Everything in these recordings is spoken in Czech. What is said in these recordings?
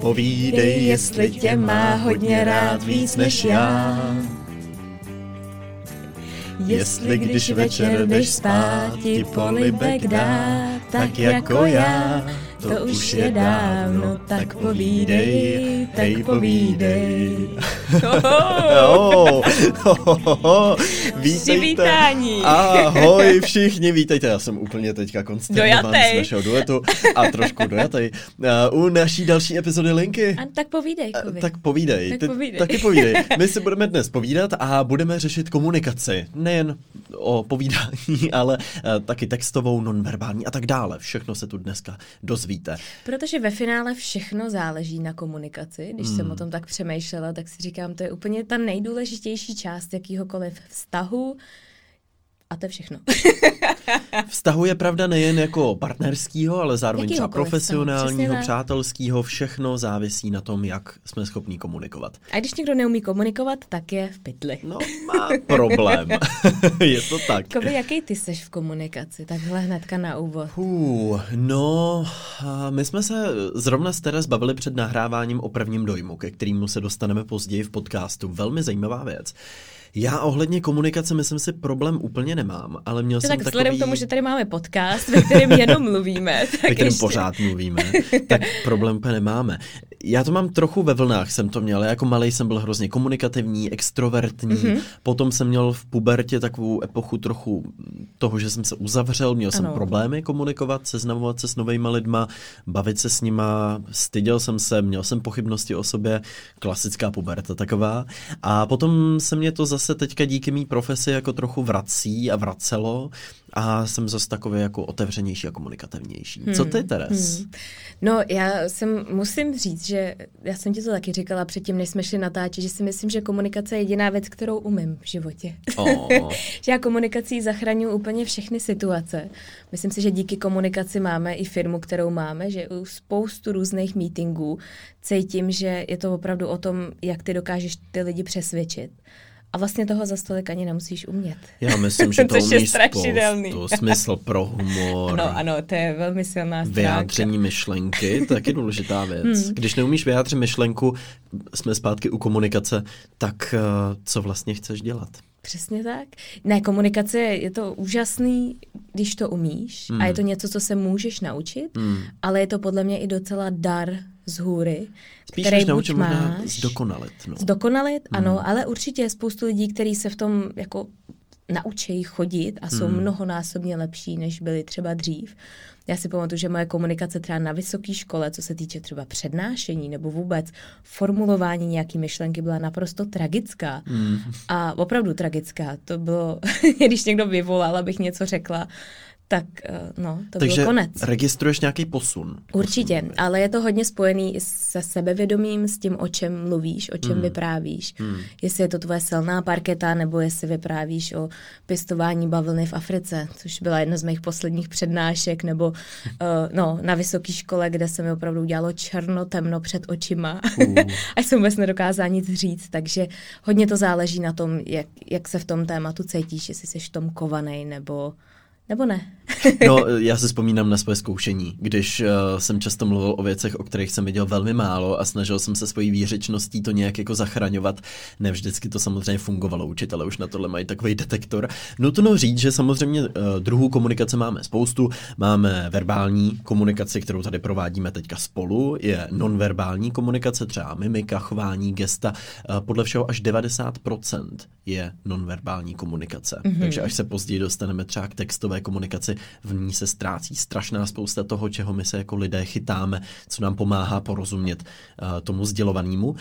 Povídej, jestli tě má hodně rád víc než já. Jestli když večer jdeš spát, ti polibek dá, tak jako já to už je dávno, tak povídej, tak povídej. Oh, oh, vítejte. Vítání. Ahoj všichni, vítejte. Já jsem úplně teďka konsternovaný z našeho duetu a trošku dojatej. Uh, u naší další epizody Linky. A tak povídej, Uh, tak povídej. Tak povídej. Ty, taky povídej. My si budeme dnes povídat a budeme řešit komunikaci. Nejen o povídání, ale uh, taky textovou, nonverbální a tak dále. Všechno se tu dneska dozví dozvíte. Protože ve finále všechno záleží na komunikaci. Když hmm. jsem o tom tak přemýšlela, tak si říkám, to je úplně ta nejdůležitější část jakýhokoliv vztahu, a to je všechno. Vztahu je pravda nejen jako partnerskýho, ale zároveň třeba profesionálního, přátelského. Všechno závisí na tom, jak jsme schopní komunikovat. A když někdo neumí komunikovat, tak je v pytli. No, má problém. je to tak. Koby, jaký ty seš v komunikaci? Takhle hnedka na úvod. Uh, no, my jsme se zrovna s Teres bavili před nahráváním o prvním dojmu, ke kterému se dostaneme později v podcastu. Velmi zajímavá věc. Já ohledně komunikace myslím si problém úplně nemám, ale měl to jsem tak takový... vzhledem k tomu, že tady máme podcast, ve kterém jenom mluvíme. Tak ve kterém ještě... pořád mluvíme, tak problém úplně nemáme. Já to mám trochu ve vlnách, jsem to měl. Jako malý jsem byl hrozně komunikativní, extrovertní, mm-hmm. potom jsem měl v pubertě takovou epochu trochu toho, že jsem se uzavřel, měl ano. jsem problémy komunikovat, seznamovat se s novými lidma, bavit se s nima, styděl jsem se, měl jsem pochybnosti o sobě, klasická puberta taková. A potom se mě to zase se teďka díky mý profesi jako trochu vrací a vracelo a jsem zase takový jako otevřenější a komunikativnější. Hmm. Co ty, Teres? Hmm. No, já jsem, musím říct, že já jsem ti to taky říkala předtím, než jsme šli natáčet, že si myslím, že komunikace je jediná věc, kterou umím v životě. Oh. že já komunikací zachraňuji úplně všechny situace. Myslím si, že díky komunikaci máme i firmu, kterou máme, že u spoustu různých meetingů cítím, že je to opravdu o tom, jak ty dokážeš ty lidi přesvědčit. A vlastně toho za stolik ani nemusíš umět. Já myslím, že to umíš spoustu. Smysl pro humor. No ano, to je velmi silná stránka. Vyjádření myšlenky, to je taky důležitá věc. Hmm. Když neumíš vyjádřit myšlenku, jsme zpátky u komunikace, tak uh, co vlastně chceš dělat? Přesně tak. Ne, komunikace je to úžasný, když to umíš hmm. a je to něco, co se můžeš naučit, hmm. ale je to podle mě i docela dar z hůry, Spíš který buď máš... Zdokonalit. No. Zdokonalit, hmm. ano, ale určitě je spoustu lidí, kteří se v tom jako naučí chodit a jsou hmm. mnohonásobně lepší, než byli třeba dřív. Já si pamatuju, že moje komunikace třeba na vysoké škole, co se týče třeba přednášení nebo vůbec formulování nějaké myšlenky, byla naprosto tragická. Mm. A opravdu tragická. To bylo, když někdo vyvolal, abych něco řekla, tak eh, no, to Takže byl konec. registruješ nějaký posun. Určitě, posun. ale je to hodně spojený se sebevědomím, s tím, o čem mluvíš, o čem hmm. vyprávíš. Hmm. Jestli je to tvoje silná parketa, nebo jestli vyprávíš o pěstování bavlny v Africe, což byla jedna z mých posledních přednášek, nebo uh, no, na vysoké škole, kde se mi opravdu udělalo černo, temno před očima. Uh. a jsem vůbec nedokázala nic říct, takže hodně to záleží na tom, jak, jak se v tom tématu cítíš, jestli jsi v tom kovaný, nebo nebo ne? no, já si vzpomínám na svoje zkoušení, když uh, jsem často mluvil o věcech, o kterých jsem viděl velmi málo a snažil jsem se svojí výřečností to nějak jako zachraňovat. Ne vždycky to samozřejmě fungovalo, učitele už na tohle mají takový detektor. Nutno říct, že samozřejmě uh, druhů komunikace máme spoustu. Máme verbální komunikaci, kterou tady provádíme teďka spolu, je nonverbální komunikace, třeba mimika, chování, gesta. Uh, podle všeho až 90% je nonverbální komunikace. Mm-hmm. Takže až se později dostaneme třeba k textové komunikaci, v ní se ztrácí strašná spousta toho, čeho my se jako lidé chytáme, co nám pomáhá porozumět uh, tomu sdělovanému. Uh,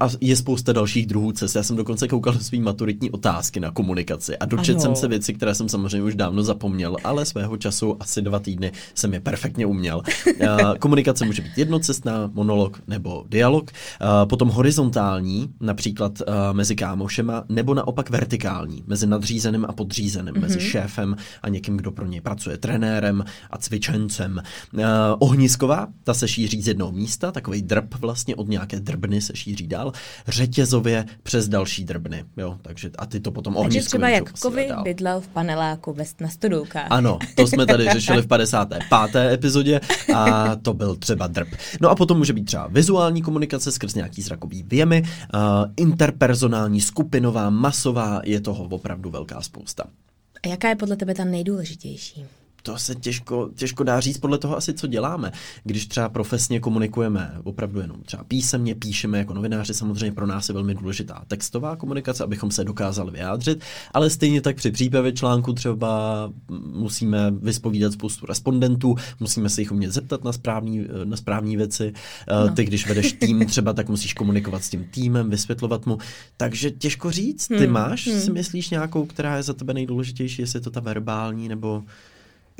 a je spousta dalších druhů cest. Já jsem dokonce koukal na svý maturitní otázky na komunikaci a dočet ano. jsem se věci, které jsem samozřejmě už dávno zapomněl, ale svého času asi dva týdny jsem je perfektně uměl. Uh, komunikace může být jednocestná, monolog nebo dialog, uh, potom horizontální, například uh, mezi kámošema, nebo naopak vertikální, mezi nadřízeným a podřízeným, mm-hmm. mezi šéfem a někým, kdo pro něj pracuje trenérem a cvičencem. Uh, ohnisková, ta se šíří z jednoho místa, takový drb vlastně od nějaké drbny se šíří dál, řetězově přes další drbny. Jo, takže a ty to potom ohniskují. Takže třeba jak kovy bydlel v paneláku ve, na stodulkách. Ano, to jsme tady řešili v 55. epizodě a to byl třeba drb. No a potom může být třeba vizuální komunikace skrz nějaký zrakový věmy, uh, interpersonální, skupinová, masová, je toho opravdu velká spousta. A jaká je podle tebe ta nejdůležitější? To se těžko, těžko dá říct podle toho asi, co děláme. Když třeba profesně komunikujeme opravdu jenom třeba písemně, píšeme jako novináři, samozřejmě pro nás je velmi důležitá textová komunikace, abychom se dokázali vyjádřit, ale stejně tak při přípravě článku třeba musíme vyspovídat spoustu respondentů, musíme se jich umět zeptat na správní, na správní věci. Eh, no. Ty, když vedeš tým třeba, tak musíš komunikovat s tím týmem, vysvětlovat mu. Takže těžko říct. Ty hmm. máš, hmm. si myslíš nějakou, která je za tebe nejdůležitější, jestli je to ta verbální nebo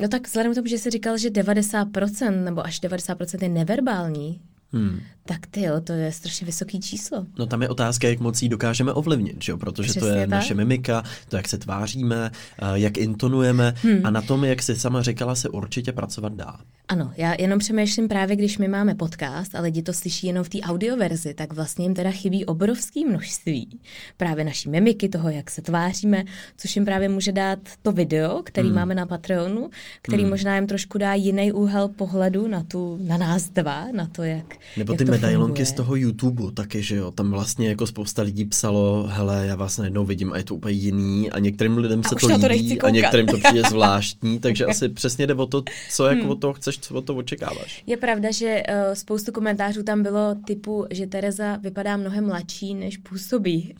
No tak vzhledem k tomu, že jsi říkal, že 90% nebo až 90% je neverbální, Hmm. Tak ty jo, to je strašně vysoký číslo. No tam je otázka, jak moc ji dokážeme ovlivnit, že jo? protože Přesně to je tak. naše mimika, to, jak se tváříme, jak intonujeme hmm. a na tom, jak jsi sama říkala, se určitě pracovat dá. Ano, já jenom přemýšlím právě, když my máme podcast a lidi to slyší jenom v té audioverzi, tak vlastně jim teda chybí obrovské množství právě naší mimiky, toho, jak se tváříme, což jim právě může dát to video, který hmm. máme na Patreonu, který hmm. možná jim trošku dá jiný úhel pohledu na, tu, na nás dva, na to, jak Nebo jak ty medailonky z toho YouTube taky, že jo, tam vlastně jako spousta lidí psalo, hele, já vás najednou vidím a je to úplně jiný a některým lidem se to líbí a některým to přijde zvláštní, takže asi přesně jde o to, co jako hmm. od toho chceš co od toho očekáváš? Je pravda, že uh, spoustu komentářů tam bylo typu, že Tereza vypadá mnohem mladší, než působí.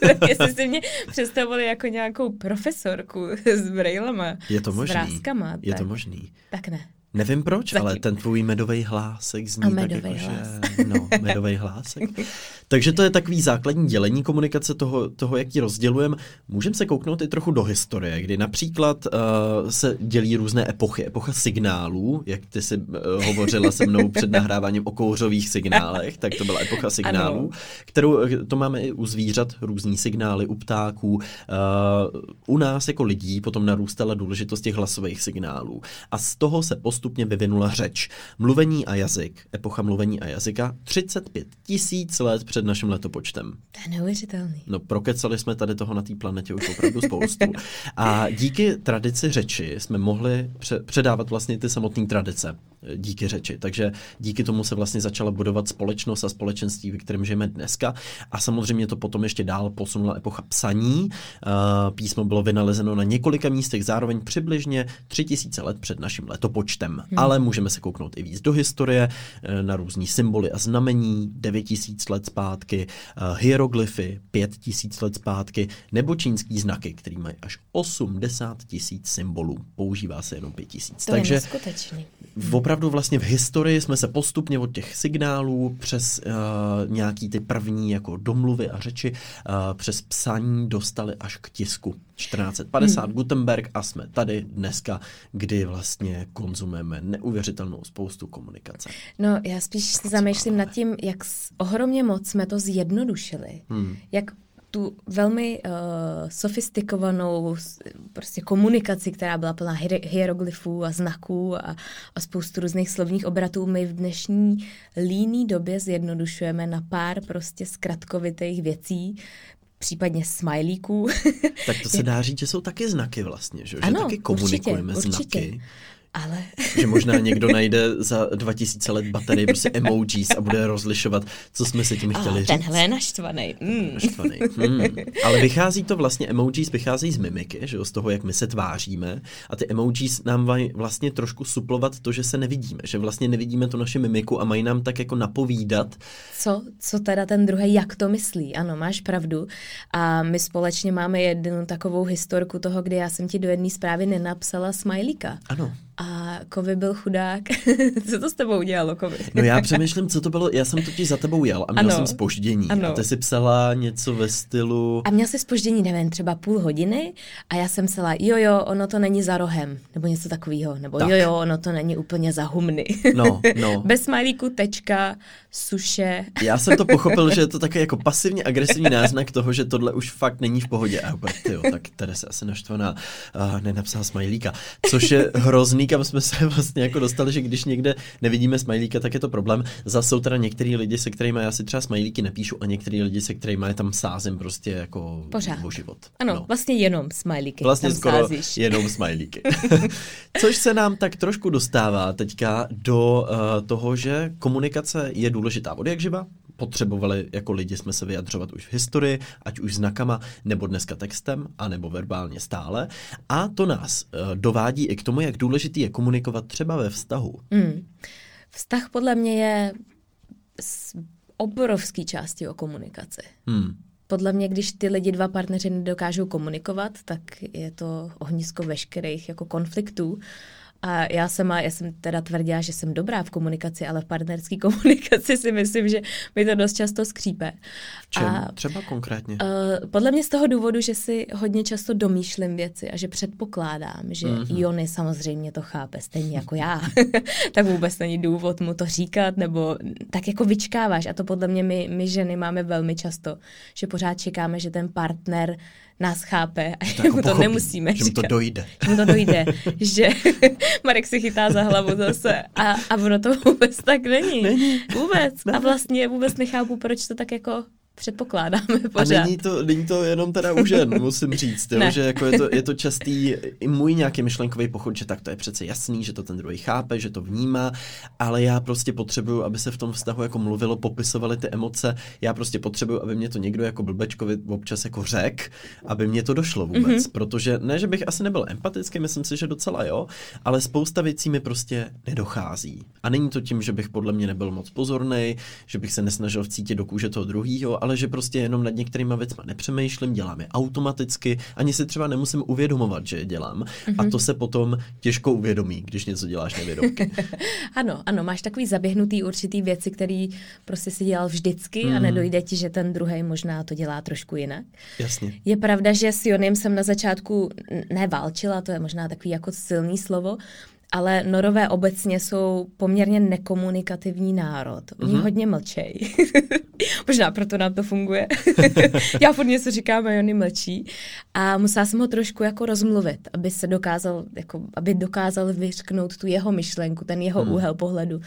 tak jestli si mě představili jako nějakou profesorku s brejlema, je to možný. s vrázkama, Je to možný. Tak ne. Nevím proč, Taky. ale ten tvůj medový hlásek zní A tak jako, hlás. že... No, medový hlásek. Takže to je takový základní dělení komunikace toho, toho jak ji rozdělujeme. Můžeme se kouknout i trochu do historie, kdy například uh, se dělí různé epochy. Epocha signálů, jak ty jsi uh, hovořila se mnou před nahráváním o kouřových signálech, tak to byla epocha signálů, ano. kterou to máme i u zvířat, různý signály, u ptáků. Uh, u nás jako lidí potom narůstala důležitost těch hlasových signálů. A z toho se post postupně vyvinula řeč. Mluvení a jazyk, epocha mluvení a jazyka, 35 tisíc let před naším letopočtem. To je neuvěřitelný. No prokecali jsme tady toho na té planetě už opravdu spoustu. A díky tradici řeči jsme mohli předávat vlastně ty samotné tradice díky řeči. Takže díky tomu se vlastně začala budovat společnost a společenství, ve kterém žijeme dneska. A samozřejmě to potom ještě dál posunula epocha psaní. Písmo bylo vynalezeno na několika místech zároveň přibližně 3000 let před naším letopočtem. Hmm. Ale můžeme se kouknout i víc do historie, e, na různý symboly a znamení, 9000 let zpátky, e, hieroglyfy, 5000 let zpátky, nebo čínský znaky, který mají až 80 tisíc symbolů. Používá se jenom 5000. To Takže je neskutečný opravdu vlastně v historii jsme se postupně od těch signálů přes uh, nějaký ty první jako domluvy a řeči uh, přes psaní dostali až k tisku. 1450 hmm. Gutenberg a jsme tady dneska, kdy vlastně konzumujeme neuvěřitelnou spoustu komunikace. No já spíš si zamýšlím nad tím, jak ohromně moc jsme to zjednodušili. Hmm. Jak tu velmi uh, sofistikovanou prostě komunikaci, která byla plná hieroglyfů a znaků a, a spoustu různých slovních obratů, my v dnešní líný době zjednodušujeme na pár prostě zkratkovitých věcí, případně smajlíků. tak to se dá říct, že jsou taky znaky vlastně, že, ano, že taky komunikujeme určitě, znaky. Určitě. Ale... že možná někdo najde za 2000 let baterii prostě emojis a bude rozlišovat, co jsme se tím chtěli oh, říct. Tenhle je naštvaný. Mm. naštvaný. Mm. Ale vychází to vlastně, emojis vycházejí z mimiky, že jo, z toho, jak my se tváříme a ty emojis nám mají vlastně trošku suplovat to, že se nevidíme, že vlastně nevidíme tu naši mimiku a mají nám tak jako napovídat. Co, co teda ten druhý, jak to myslí. Ano, máš pravdu. A my společně máme jednu takovou historku toho, kdy já jsem ti do jedné zprávy nenapsala smajlíka. Ano A Kovy byl chudák. co to s tebou udělalo, Kovy? no já přemýšlím, co to bylo. Já jsem totiž za tebou jel a měl ano. jsem spoždění. Ano. A ty si psala něco ve stylu... A měl jsi spoždění, nevím, třeba půl hodiny a já jsem psala, jo, jo, ono to není za rohem, nebo něco takového, nebo tak. jo, jo, ono to není úplně za humny. No, no. Bez smajlíku, tečka, suše. Já jsem to pochopil, že je to také jako pasivně agresivní náznak toho, že tohle už fakt není v pohodě. A tak tady se asi naštvaná uh, nenapsala smajlíka. Což je hrozný, kam jsme se vlastně jako dostali, že když někde nevidíme smajlíka, tak je to problém. Zase jsou teda některý lidi, se kterými já si třeba smajlíky nepíšu a některý lidi, se kterými je tam sázím prostě jako Pořád. o život. Ano, no. vlastně jenom smajlíky. Vlastně tam skoro sázíš. jenom smajlíky. Což se nám tak trošku dostává teďka do uh, toho, že komunikace je důležitá od jak živa, potřebovali jako lidi jsme se vyjadřovat už v historii, ať už znakama, nebo dneska textem, anebo verbálně stále. A to nás uh, dovádí i k tomu, jak důležitý je komunikovat třeba ve vztahu. Mm. Vztah podle mě je z obrovský části o komunikaci. Hmm. Podle mě, když ty lidi, dva partneři nedokážou komunikovat, tak je to ohnisko veškerých jako konfliktů. A já sama, já jsem teda tvrdila, že jsem dobrá v komunikaci, ale v partnerské komunikaci si myslím, že mi to dost často skřípe. V čem? A, Třeba konkrétně? Uh, podle mě z toho důvodu, že si hodně často domýšlím věci a že předpokládám, že mm-hmm. Jony samozřejmě to chápe stejně jako já. tak vůbec není důvod mu to říkat, nebo tak jako vyčkáváš. A to podle mě my, my ženy máme velmi často, že pořád čekáme, že ten partner nás chápe a že mu to pochopí, nemusíme že mu to dojde. Že mu to dojde, že Marek si chytá za hlavu zase a, a ono to vůbec tak není. Není. Vůbec. A vlastně vůbec nechápu, proč to tak jako předpokládáme pořád. A není to, není to jenom teda u žen, musím říct, jo, že jako je, to, je to častý i můj nějaký myšlenkový pochod, že tak to je přece jasný, že to ten druhý chápe, že to vnímá, ale já prostě potřebuju, aby se v tom vztahu jako mluvilo, popisovaly ty emoce, já prostě potřebuju, aby mě to někdo jako blbečkovi občas jako řek, aby mě to došlo vůbec, mm-hmm. protože ne, že bych asi nebyl empatický, myslím si, že docela jo, ale spousta věcí mi prostě nedochází. A není to tím, že bych podle mě nebyl moc pozorný, že bych se nesnažil vcítit do kůže toho druhého, ale že prostě jenom nad některými věcmi nepřemýšlím, dělám je automaticky, ani si třeba nemusím uvědomovat, že je dělám. Mm-hmm. A mhm. to se potom těžko uvědomí, když něco děláš nevědomky. ano, ano, máš takový zaběhnutý určitý věci, který prostě si dělal vždycky mm. a mhm. nedojde ti, že ten druhý možná to dělá trošku jinak. Jasně. Je pravda, že s Jonem jsem na začátku neválčila, to je možná takový jako silný slovo, ale norové obecně jsou poměrně nekomunikativní národ. Oni mm-hmm. hodně mlčej. Možná proto nám to funguje. Já furt něco říkám a oni mlčí. A musela jsem ho trošku jako rozmluvit, aby se dokázal, jako, aby dokázal vyřknout tu jeho myšlenku, ten jeho mm. úhel pohledu.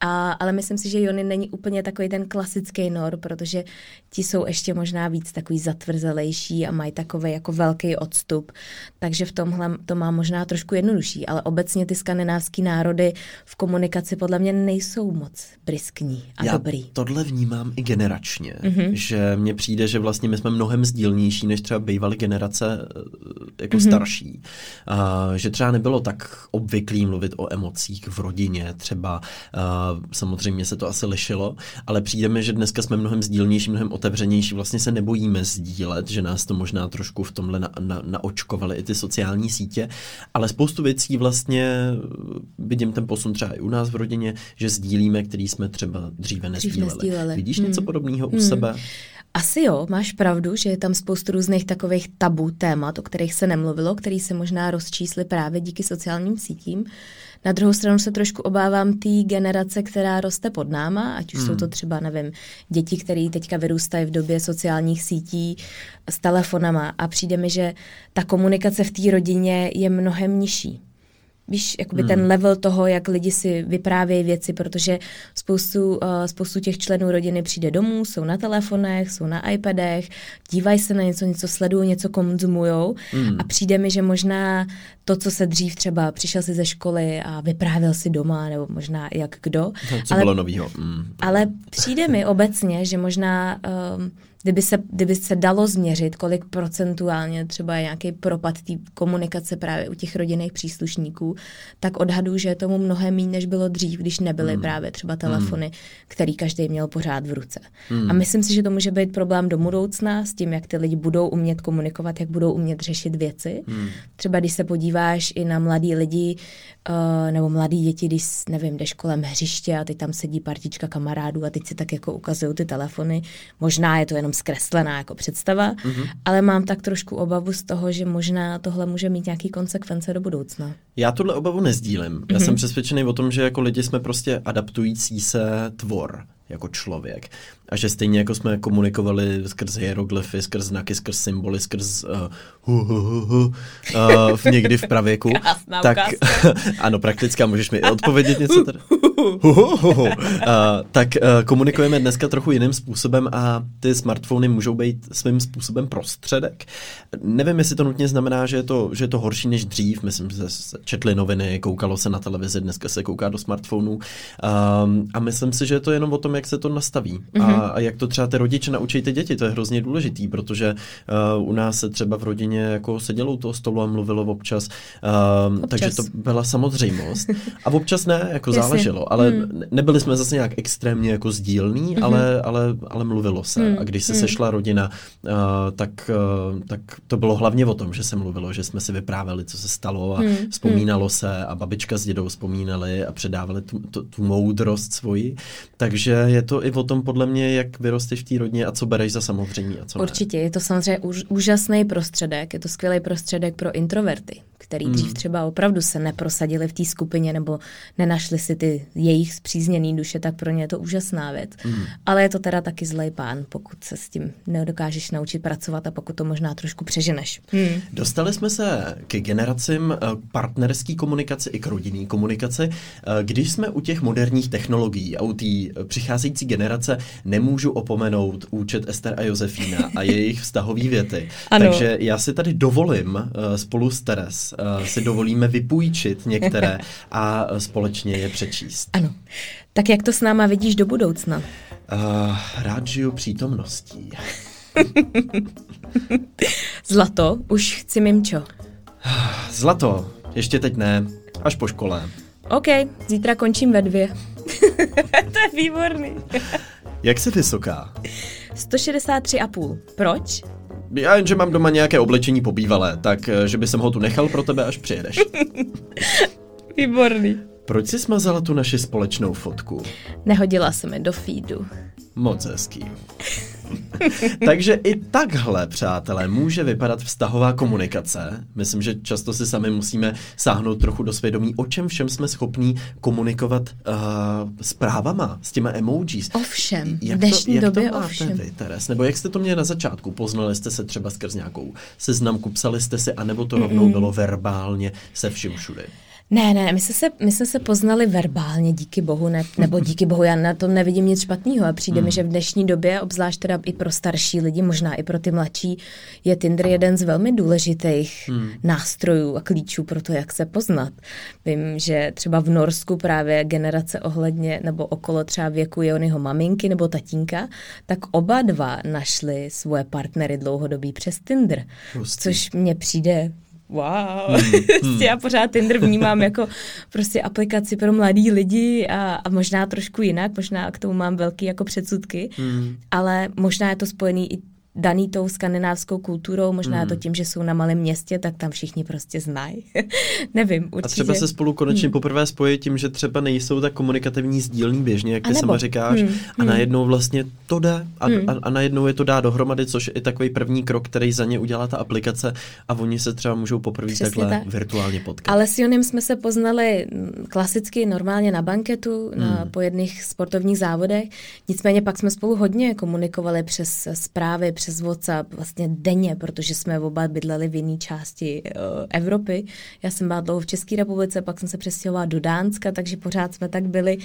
A, ale myslím si, že Jony není úplně takový ten klasický nor, protože ti jsou ještě možná víc takový zatvrzelejší a mají takový jako velký odstup. Takže v tomhle to má možná trošku jednodušší. Ale obecně ty skandinávský národy v komunikaci podle mě nejsou moc briskní a Já dobrý. tohle vnímám i generačně. Mm-hmm. Že mně přijde, že vlastně my jsme mnohem sdílnější, než třeba bývaly generace eh, jako mm-hmm. starší. A, že třeba nebylo tak obvyklý mluvit o emocích v rodině, třeba a, samozřejmě se to asi lišilo, ale přijde mi, že dneska jsme mnohem sdílnější, mnohem otevřenější, vlastně se nebojíme sdílet, že nás to možná trošku v tomhle na, na, naočkovaly i ty sociální sítě, ale spoustu věcí vlastně vidím ten posun třeba i u nás v rodině, že sdílíme, který jsme třeba dříve nezdíleli. nezdíleli. Vidíš hmm. něco podobného hmm. u sebe? Asi jo, máš pravdu, že je tam spoustu různých takových tabu témat, o kterých se nemluvilo, který se možná rozčísly právě díky sociálním sítím. Na druhou stranu se trošku obávám té generace, která roste pod náma, ať už hmm. jsou to třeba, nevím, děti, které teďka vyrůstají v době sociálních sítí s telefonama a přijde mi, že ta komunikace v té rodině je mnohem nižší. Víš, jakoby hmm. ten level toho, jak lidi si vyprávějí věci, protože spoustu, uh, spoustu těch členů rodiny přijde domů, jsou na telefonech, jsou na iPadech, dívají se na něco, něco sledují, něco konzumují hmm. a přijde mi, že možná to, co se dřív třeba přišel si ze školy a vyprávěl si doma, nebo možná jak kdo. Co ale, bylo novýho. Hmm. Ale přijde mi obecně, že možná... Um, kdyby se, kdyby se dalo změřit, kolik procentuálně třeba je nějaký propad té komunikace právě u těch rodinných příslušníků, tak odhadu, že je tomu mnohem méně, než bylo dřív, když nebyly hmm. právě třeba telefony, hmm. který každý měl pořád v ruce. Hmm. A myslím si, že to může být problém do budoucna s tím, jak ty lidi budou umět komunikovat, jak budou umět řešit věci. Hmm. Třeba když se podíváš i na mladí lidi, Uh, nebo mladí děti, když, nevím, jdeš kolem hřiště a teď tam sedí partička kamarádů a teď si tak jako ukazují ty telefony. Možná je to jenom zkreslená jako představa, mm-hmm. ale mám tak trošku obavu z toho, že možná tohle může mít nějaký konsekvence do budoucna. Já tuhle obavu nezdílím. Mm-hmm. Já jsem mhm. přesvědčený o tom, že jako lidi jsme prostě adaptující se tvor jako člověk. A že stejně jako jsme komunikovali skrz hieroglyfy, skrz znaky, skrz symboly, skrz uh, hu, hu, hu, hu, uh, v někdy v pravěku, Krásná tak ano, praktická, můžeš mi odpovědět něco tady? Hu, hu, hu, uh, tak uh, komunikujeme dneska trochu jiným způsobem a ty smartfony můžou být svým způsobem prostředek. Nevím, jestli to nutně znamená, že je to, že je to horší než dřív. Myslím, že se četli noviny, koukalo se na televizi, dneska se kouká do smartphonů. Um, a myslím si, že je to jenom o tom, jak se to nastaví. Mm-hmm. A a jak to třeba ty rodiče naučí ty děti, to je hrozně důležitý, protože uh, u nás se třeba v rodině jako sedělo u toho stolu a mluvilo občas, uh, občas. takže to byla samozřejmost. A občas ne, jako Jasně. záleželo, ale hmm. nebyli jsme zase nějak extrémně jako sdílní, hmm. ale, ale, ale mluvilo se. Hmm. A když se hmm. sešla rodina, uh, tak, uh, tak to bylo hlavně o tom, že se mluvilo, že jsme si vyprávěli, co se stalo a hmm. vzpomínalo se a babička s dědou vzpomínali a předávali tu, tu, tu moudrost svoji. Takže je to i o tom podle mě, jak vyrosteš v té rodině a co bereš za samozřejmé a co Určitě, ne. je to samozřejmě úžasný prostředek, je to skvělý prostředek pro introverty, který dřív hmm. třeba opravdu se neprosadili v té skupině nebo nenašli si ty jejich zpřízněný duše, tak pro ně je to úžasná věc. Hmm. Ale je to teda taky zlej pán, pokud se s tím nedokážeš naučit pracovat a pokud to možná trošku přeženeš. Hmm. Dostali jsme se k generacím eh, partnerský komunikace i k rodinný komunikaci. Eh, když jsme u těch moderních technologií a u té eh, přicházející generace, nemůžu opomenout účet Ester a Josefína a jejich vztahové věty. Ano. Takže já si tady dovolím spolu s Teres uh, si dovolíme vypůjčit některé a společně je přečíst. Ano. Tak jak to s náma vidíš do budoucna? Uh, rád žiju přítomností. Zlato, už chci mimčo. Zlato, ještě teď ne, až po škole. OK, zítra končím ve dvě. to je výborný. Jak jsi vysoká? 163,5. Proč? Já jenže mám doma nějaké oblečení pobývalé, tak eh, že by jsem ho tu nechal pro tebe, až přijedeš. Výborný. Proč jsi smazala tu naši společnou fotku? Nehodila se mi do feedu. Moc hezký. Takže i takhle, přátelé, může vypadat vztahová komunikace. Myslím, že často si sami musíme sáhnout trochu do svědomí, o čem všem jsme schopní komunikovat uh, zprávama, s těma emojis. Ovšem, jak v dnešní to, jak době to máte ovšem. Vy, Teres? Nebo jak jste to měli na začátku? Poznali jste se třeba skrz nějakou seznamku, psali jste si, anebo to rovnou mm-mm. bylo verbálně se vším všude? Ne, ne, my jsme se, my jsme se poznali verbálně, díky bohu, ne, nebo díky bohu, já na tom nevidím nic špatného a přijde hmm. mi, že v dnešní době, obzvlášť teda i pro starší lidi, možná i pro ty mladší, je Tinder jeden z velmi důležitých hmm. nástrojů a klíčů pro to, jak se poznat. Vím, že třeba v Norsku právě generace ohledně nebo okolo třeba věku Jonyho maminky nebo tatínka, tak oba dva našli svoje partnery dlouhodobí přes Tinder, Pustý. což mně přijde wow, hmm, hmm. já pořád Tinder vnímám jako prostě aplikaci pro mladý lidi a, a možná trošku jinak, možná k tomu mám velký jako předsudky, hmm. ale možná je to spojený i daný tou skandinávskou kulturou, možná mm. to tím, že jsou na malém městě, tak tam všichni prostě znají. Nevím, určitě. A třeba se spolu konečně mm. poprvé spojí tím, že třeba nejsou tak komunikativní sdílní běžně, jak ty sama říkáš, mm. a hmm. najednou vlastně to jde a, mm. a, a najednou je to dá dohromady, což je takový první krok, který za ně udělá ta aplikace a oni se třeba můžou poprvé Přesně takhle tak. virtuálně potkat. Ale s Jonem jsme se poznali mm, klasicky normálně na banketu, mm. na, hmm. po jedných sportovních závodech, nicméně pak jsme spolu hodně komunikovali přes zprávy, přes WhatsApp vlastně denně, protože jsme oba bydleli v jiné části uh, Evropy. Já jsem byla dlouho v České republice, pak jsem se přestěhovala do Dánska, takže pořád jsme tak byli.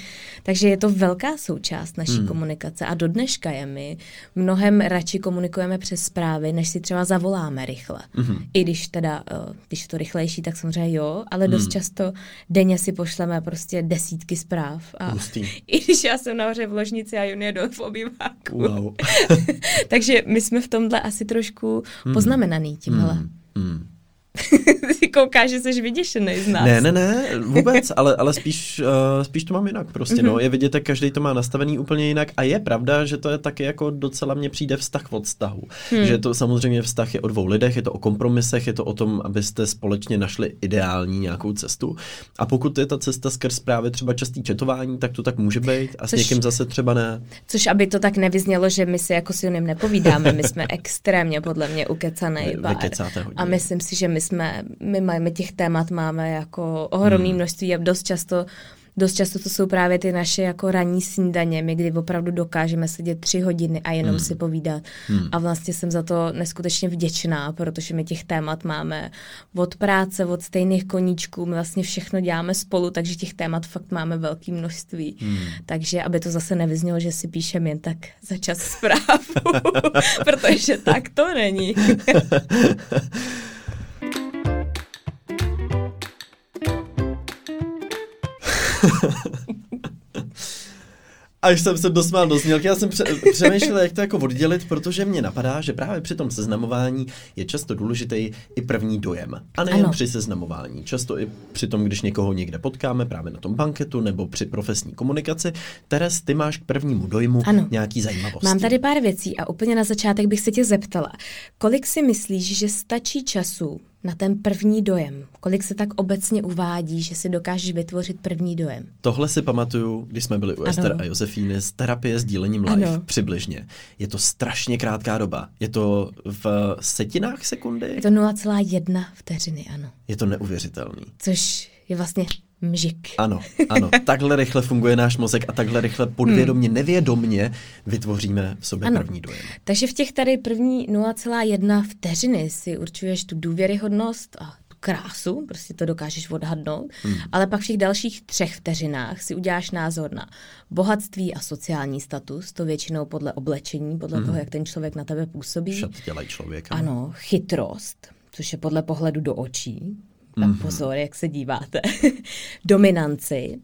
Takže je to velká součást naší hmm. komunikace a do dneška je my mnohem radši komunikujeme přes zprávy, než si třeba zavoláme rychle. Hmm. I když teda, uh, když je to rychlejší, tak samozřejmě jo, ale dost hmm. často denně si pošleme prostě desítky zpráv. A I když já jsem nahoře v ložnici a Jon je dole v obýváku. Wow. takže my jsme v tomhle asi trošku hmm. poznamenaný tímhle. Hmm. Hmm. Ty koukáš, že jsi vyděšený z nás. Ne, ne, ne, vůbec, ale, ale spíš, uh, spíš to mám jinak prostě, mm-hmm. no. Mhm. Je vidět, jak každý to má nastavený úplně jinak a je pravda, že to je taky jako docela mně přijde vztah od vztahu. Hmm. Že to samozřejmě vztah je o dvou lidech, je to o kompromisech, je to o tom, abyste společně našli ideální nějakou cestu. A pokud je ta cesta skrz právě třeba častý četování, tak to tak může být a s což, někým zase třeba ne. Což aby to tak nevyznělo, že my si jako si o něm nepovídáme, my jsme extrémně podle mě ukecaný pár. A myslím si, že my jsme, my máme těch témat máme jako ohromný hmm. množství a dost často dost často to jsou právě ty naše jako ranní snídaně, my kdy opravdu dokážeme sedět tři hodiny a jenom hmm. si povídat. Hmm. A vlastně jsem za to neskutečně vděčná, protože my těch témat máme od práce, od stejných koníčků, my vlastně všechno děláme spolu, takže těch témat fakt máme velké množství. Hmm. Takže aby to zase nevyznělo, že si píšeme jen tak za čas zprávu, protože tak to není. Až jsem se dosmál do znělky, já jsem pře- přemýšlel, jak to jako oddělit, protože mě napadá, že právě při tom seznamování je často důležitý i první dojem. A nejen ano. při seznamování, často i při tom, když někoho někde potkáme, právě na tom banketu nebo při profesní komunikaci. Teres, ty máš k prvnímu dojmu ano. nějaký zajímavosti. Mám tady pár věcí a úplně na začátek bych se tě zeptala. Kolik si myslíš, že stačí času na ten první dojem? Kolik se tak obecně uvádí, že si dokážeš vytvořit první dojem? Tohle si pamatuju, když jsme byli u ano. Ester a Josefíny z terapie s dílením live ano. přibližně. Je to strašně krátká doba. Je to v setinách sekundy? Je to 0,1 vteřiny, ano. Je to neuvěřitelný. Což je vlastně mžik. Ano, ano. Takhle rychle funguje náš mozek a takhle rychle podvědomně, hmm. nevědomně vytvoříme v sobě ano. první dojem. Takže v těch tady první 0,1 vteřiny si určuješ tu důvěryhodnost a tu krásu, prostě to dokážeš odhadnout, hmm. ale pak v těch dalších třech vteřinách si uděláš názor na bohatství a sociální status, to většinou podle oblečení, podle hmm. toho, jak ten člověk na tebe působí. Šat dělají člověka. Ano, chytrost, což je podle pohledu do očí, tak mm-hmm. pozor, jak se díváte, dominanci,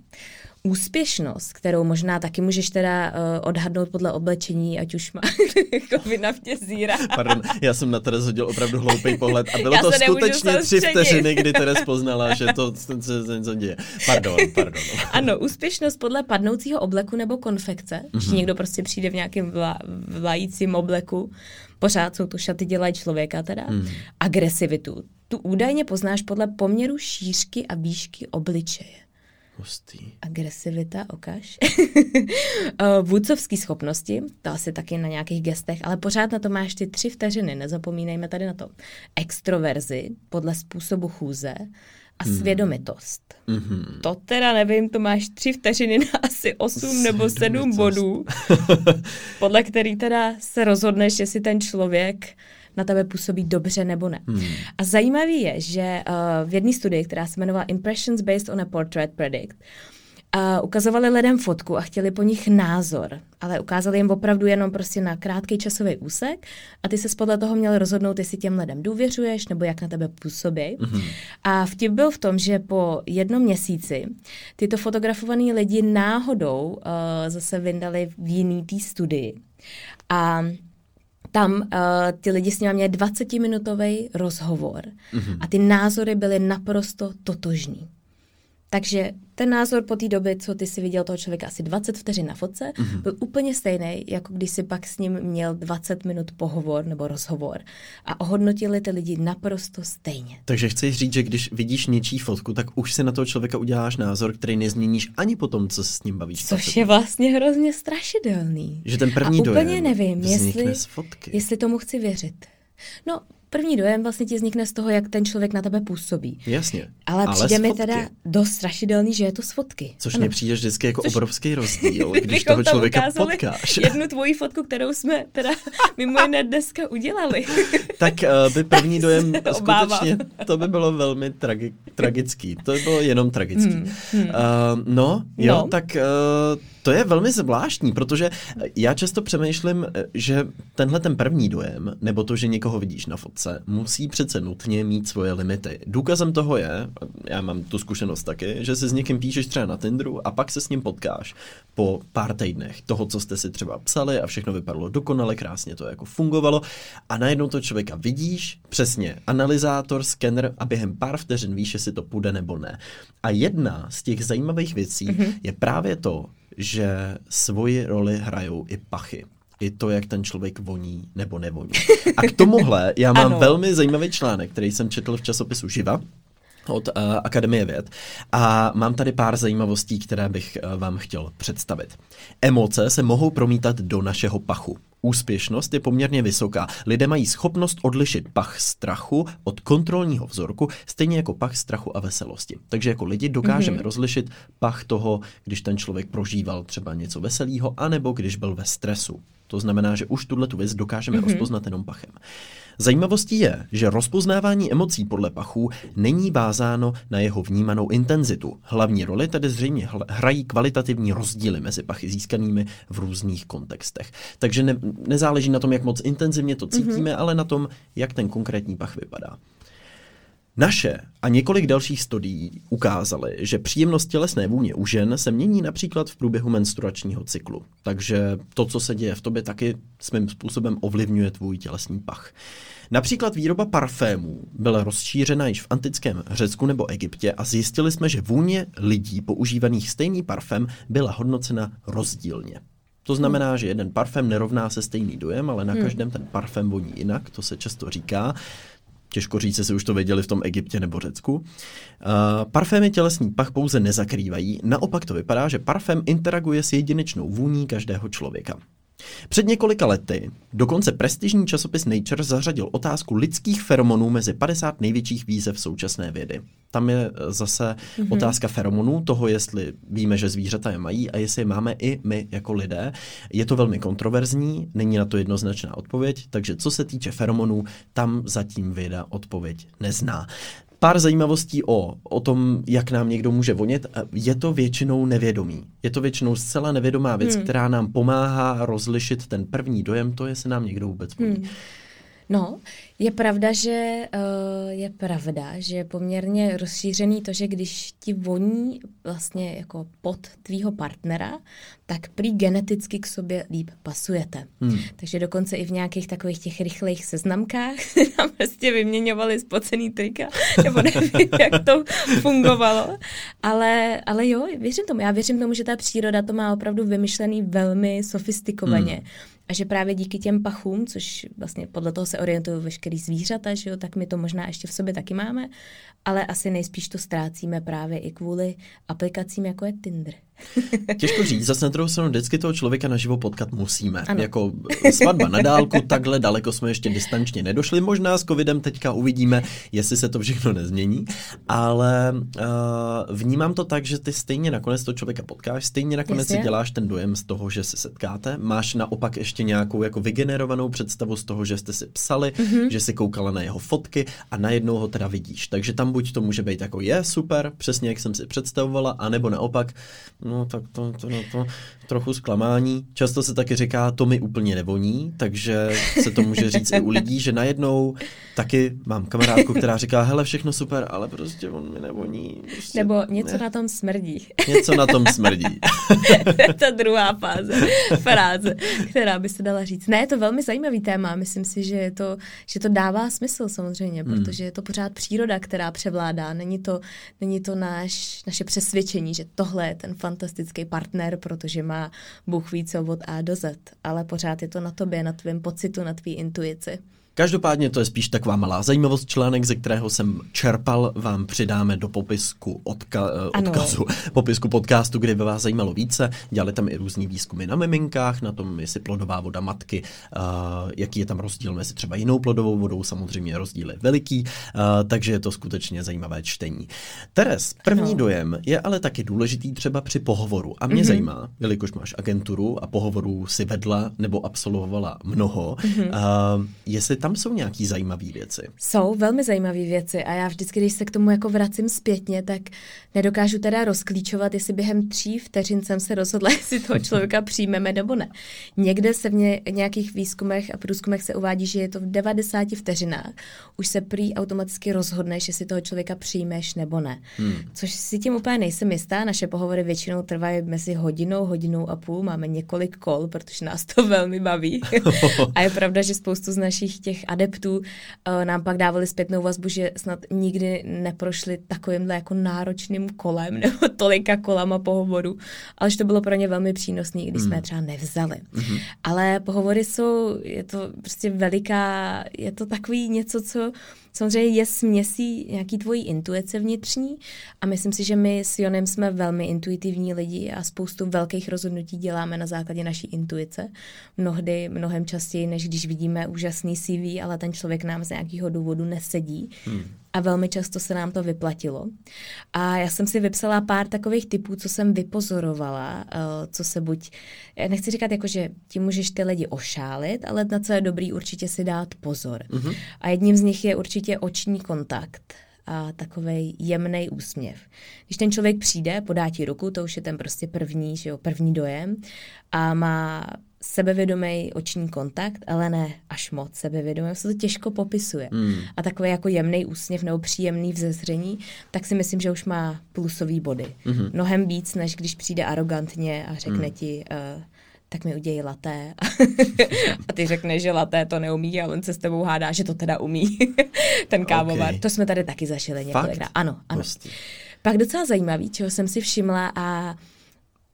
úspěšnost, kterou možná taky můžeš teda uh, odhadnout podle oblečení, ať už má jako vy na mě zíra. Pardon, já jsem na Teres hodil opravdu hloupý pohled a bylo to skutečně tři vteřiny, kdy Teres poznala, že to se něco děje. Pardon, pardon. Ano, úspěšnost podle padnoucího obleku nebo konfekce, mm-hmm. když někdo prostě přijde v nějakém vla, vlajícím obleku, pořád jsou to šaty dělají člověka teda, mm. agresivitu, tu údajně poznáš podle poměru šířky a výšky obličeje. Hustý. Agresivita, okaž. Vůdcovské schopnosti, to asi taky na nějakých gestech, ale pořád na to máš ty tři vteřiny, nezapomínejme tady na to. Extroverzi podle způsobu chůze a hmm. svědomitost. Mm-hmm. To teda nevím, to máš tři vteřiny na asi osm nebo sedm bodů, podle který teda se rozhodneš, jestli ten člověk na tebe působí dobře nebo ne. Hmm. A zajímavý je, že uh, v jedné studii, která se jmenovala Impressions Based on a Portrait Predict, Uh, ukazovali lidem fotku a chtěli po nich názor, ale ukázali jim opravdu jenom prostě na krátký časový úsek a ty se podle toho měl rozhodnout, jestli těm lidem důvěřuješ nebo jak na tebe působí. Mm-hmm. A vtip byl v tom, že po jednom měsíci tyto fotografované lidi náhodou uh, zase vyndali v jiný té studii. A tam uh, ty lidi s nimi měli 20-minutový rozhovor mm-hmm. a ty názory byly naprosto totožní. Takže ten názor po té době, co ty si viděl toho člověka asi 20 vteřin na fotce, mm-hmm. byl úplně stejný, jako když si pak s ním měl 20 minut pohovor nebo rozhovor. A ohodnotili ty lidi naprosto stejně. Takže chceš říct, že když vidíš něčí fotku, tak už si na toho člověka uděláš názor, který nezměníš ani po tom, co se s ním bavíš. Což je vlastně hrozně strašidelný. Že ten první A dojem úplně nevím, jestli, z fotky. jestli tomu chci věřit. No, první dojem vlastně ti vznikne z toho, jak ten člověk na tebe působí. Jasně. Ale, ale přijde mi teda dost strašidelný, že je to z fotky. Což mně přijde vždycky jako Což... obrovský rozdíl, když toho člověka potkáš. jednu tvoji fotku, kterou jsme teda mimo jiné dneska udělali. tak uh, by první dojem skutečně, to by bylo velmi tragi- tragický. To by bylo jenom tragický. Hmm, hmm. Uh, no, jo, no. tak uh, to je velmi zvláštní, protože já často přemýšlím, že tenhle ten první dojem, nebo to, že někoho vidíš na fotce, musí přece nutně mít svoje limity. Důkazem toho je, já mám tu zkušenost taky, že si s někým píšeš třeba na Tinderu a pak se s ním potkáš po pár týdnech toho, co jste si třeba psali a všechno vypadalo dokonale, krásně to jako fungovalo a najednou to člověka vidíš, přesně, analyzátor, skener a během pár vteřin víš, jestli to půjde nebo ne. A jedna z těch zajímavých věcí mm-hmm. je právě to, že svoji roli hrajou i pachy i to, jak ten člověk voní nebo nevoní. A k tomuhle já mám ano. velmi zajímavý článek, který jsem četl v časopisu Živa, od uh, Akademie věd. A mám tady pár zajímavostí, které bych uh, vám chtěl představit. Emoce se mohou promítat do našeho pachu. Úspěšnost je poměrně vysoká. Lidé mají schopnost odlišit pach strachu od kontrolního vzorku, stejně jako pach strachu a veselosti. Takže jako lidi dokážeme mm-hmm. rozlišit pach toho, když ten člověk prožíval třeba něco veselého, anebo když byl ve stresu. To znamená, že už tuhle tu věc dokážeme mm-hmm. rozpoznat jenom pachem. Zajímavostí je, že rozpoznávání emocí podle pachů není vázáno na jeho vnímanou intenzitu. Hlavní roli tedy zřejmě hrají kvalitativní rozdíly mezi pachy získanými v různých kontextech. Takže ne, nezáleží na tom, jak moc intenzivně to cítíme, mm-hmm. ale na tom, jak ten konkrétní pach vypadá. Naše a několik dalších studií ukázaly, že příjemnost tělesné vůně u žen se mění například v průběhu menstruačního cyklu. Takže to, co se děje v tobě, taky svým způsobem ovlivňuje tvůj tělesný pach. Například výroba parfémů byla rozšířena již v antickém Řecku nebo Egyptě a zjistili jsme, že vůně lidí používaných stejný parfém byla hodnocena rozdílně. To znamená, že jeden parfém nerovná se stejný dojem, ale na hmm. každém ten parfém voní jinak, to se často říká. Těžko říct, jestli už to věděli v tom Egyptě nebo Řecku. Uh, parfémy tělesný pach pouze nezakrývají, naopak to vypadá, že parfém interaguje s jedinečnou vůní každého člověka. Před několika lety dokonce prestižní časopis Nature zařadil otázku lidských feromonů mezi 50 největších výzev současné vědy. Tam je eh, zase mm-hmm. otázka feromonů, toho, jestli víme, že zvířata je mají a jestli je máme i my jako lidé. Je to velmi kontroverzní, není na to jednoznačná odpověď, takže co se týče feromonů, tam zatím věda odpověď nezná. Pár zajímavostí o, o tom, jak nám někdo může vonět. Je to většinou nevědomý. Je to většinou zcela nevědomá věc, hmm. která nám pomáhá rozlišit ten první dojem, to jestli nám někdo vůbec voní. Hmm. No, je pravda, že uh, je pravda, že je poměrně rozšířený to, že když ti voní vlastně jako pod tvýho partnera, tak prý geneticky k sobě líp pasujete. Hmm. Takže dokonce i v nějakých takových těch rychlých seznamkách tam prostě vyměňovali spocený trika, nebo nevím, jak to fungovalo. Ale, ale jo, věřím tomu. Já věřím tomu, že ta příroda to má opravdu vymyšlený velmi sofistikovaně. Hmm a že právě díky těm pachům, což vlastně podle toho se orientují veškerý zvířata, že jo, tak my to možná ještě v sobě taky máme, ale asi nejspíš to ztrácíme právě i kvůli aplikacím, jako je Tinder. Těžko říct, zase na druhou stranu vždycky toho člověka naživo potkat musíme. Ano. Jako svatba na dálku, takhle daleko jsme ještě distančně nedošli. Možná s covidem teďka uvidíme, jestli se to všechno nezmění, ale uh, vnímám to tak, že ty stejně nakonec toho člověka potkáš, stejně nakonec si děláš ten dojem z toho, že se setkáte. Máš naopak ještě nějakou jako vygenerovanou představu z toho, že jste si psali, mm-hmm. že si koukala na jeho fotky a najednou ho teda vidíš. Takže tam buď to může být jako je super, přesně jak jsem si představovala, anebo naopak no tak to, to, no, to trochu zklamání. Často se taky říká, to mi úplně nevoní, takže se to může říct i u lidí, že najednou taky mám kamarádku, která říká, hele, všechno super, ale prostě on mi nevoní. Prostě, Nebo něco ne. na tom smrdí. Něco na tom smrdí. to je ta druhá fáze, fráze, která by se dala říct. Ne, je to velmi zajímavý téma, myslím si, že, je to, že to dává smysl samozřejmě, hmm. protože je to pořád příroda, která převládá. Není to, není to náš, naše přesvědčení, že tohle je ten fantastický partner, protože má Bůh ví co od A do Z, ale pořád je to na tobě, na tvém pocitu, na tvý intuici. Každopádně to je spíš taková malá zajímavost. Článek, ze kterého jsem čerpal, vám přidáme do popisku odka- eh, odkazu, popisku podcastu, kde by vás zajímalo více. Dělali tam i různý výzkumy na miminkách, na tom, jestli plodová voda matky, uh, jaký je tam rozdíl mezi třeba jinou plodovou vodou, samozřejmě rozdíl je veliký, uh, takže je to skutečně zajímavé čtení. Teres, první ano. dojem je ale taky důležitý třeba při pohovoru. A mě mm-hmm. zajímá, jelikož máš agenturu a pohovorů si vedla nebo absolvovala mnoho, mm-hmm. uh, jestli tam jsou nějaký zajímavé věci. Jsou velmi zajímavé věci a já vždycky, když se k tomu jako vracím zpětně, tak nedokážu teda rozklíčovat, jestli během tří vteřin jsem se rozhodla, jestli toho člověka přijmeme nebo ne. Někde se v ně, nějakých výzkumech a průzkumech se uvádí, že je to v 90 vteřinách. Už se prý automaticky rozhodneš, jestli toho člověka přijmeš nebo ne. Hmm. Což si tím úplně nejsem jistá. Naše pohovory většinou trvají mezi hodinou, hodinou a půl. Máme několik kol, protože nás to velmi baví. a je pravda, že spoustu z našich těch adeptů uh, nám pak dávali zpětnou vazbu, že snad nikdy neprošli takovýmhle jako náročným kolem nebo tolika kolama pohovoru, ale že to bylo pro ně velmi přínosné, když mm. jsme je třeba nevzali. Mm-hmm. Ale pohovory jsou, je to prostě veliká, je to takový něco, co samozřejmě je směsí nějaký tvojí intuice vnitřní a myslím si, že my s Jonem jsme velmi intuitivní lidi a spoustu velkých rozhodnutí děláme na základě naší intuice. Mnohdy, mnohem častěji, než když vidíme úžasný CV, ale ten člověk nám z nějakého důvodu nesedí. Hmm a velmi často se nám to vyplatilo. A já jsem si vypsala pár takových typů, co jsem vypozorovala, eh, co se buď, nechci říkat jako, že tím můžeš ty lidi ošálit, ale na co je dobrý určitě si dát pozor. Mm-hmm. A jedním z nich je určitě oční kontakt a takový jemný úsměv. Když ten člověk přijde, podá ti ruku, to už je ten prostě první, že jo, první dojem a má sebevědomý oční kontakt, ale ne až moc sebevědomý, se to těžko popisuje. Mm. A takový jako jemný úsměv nebo příjemný vzezření, tak si myslím, že už má plusový body. Mm-hmm. Mnohem víc, než když přijde arrogantně a řekne mm. ti, uh, tak mi udějí laté. a ty řekneš, že laté to neumí a on se s tebou hádá, že to teda umí. Ten kávovar. Okay. To jsme tady taky zašili několikrát. Ano, ano. Prostě. Pak docela zajímavý, čeho jsem si všimla a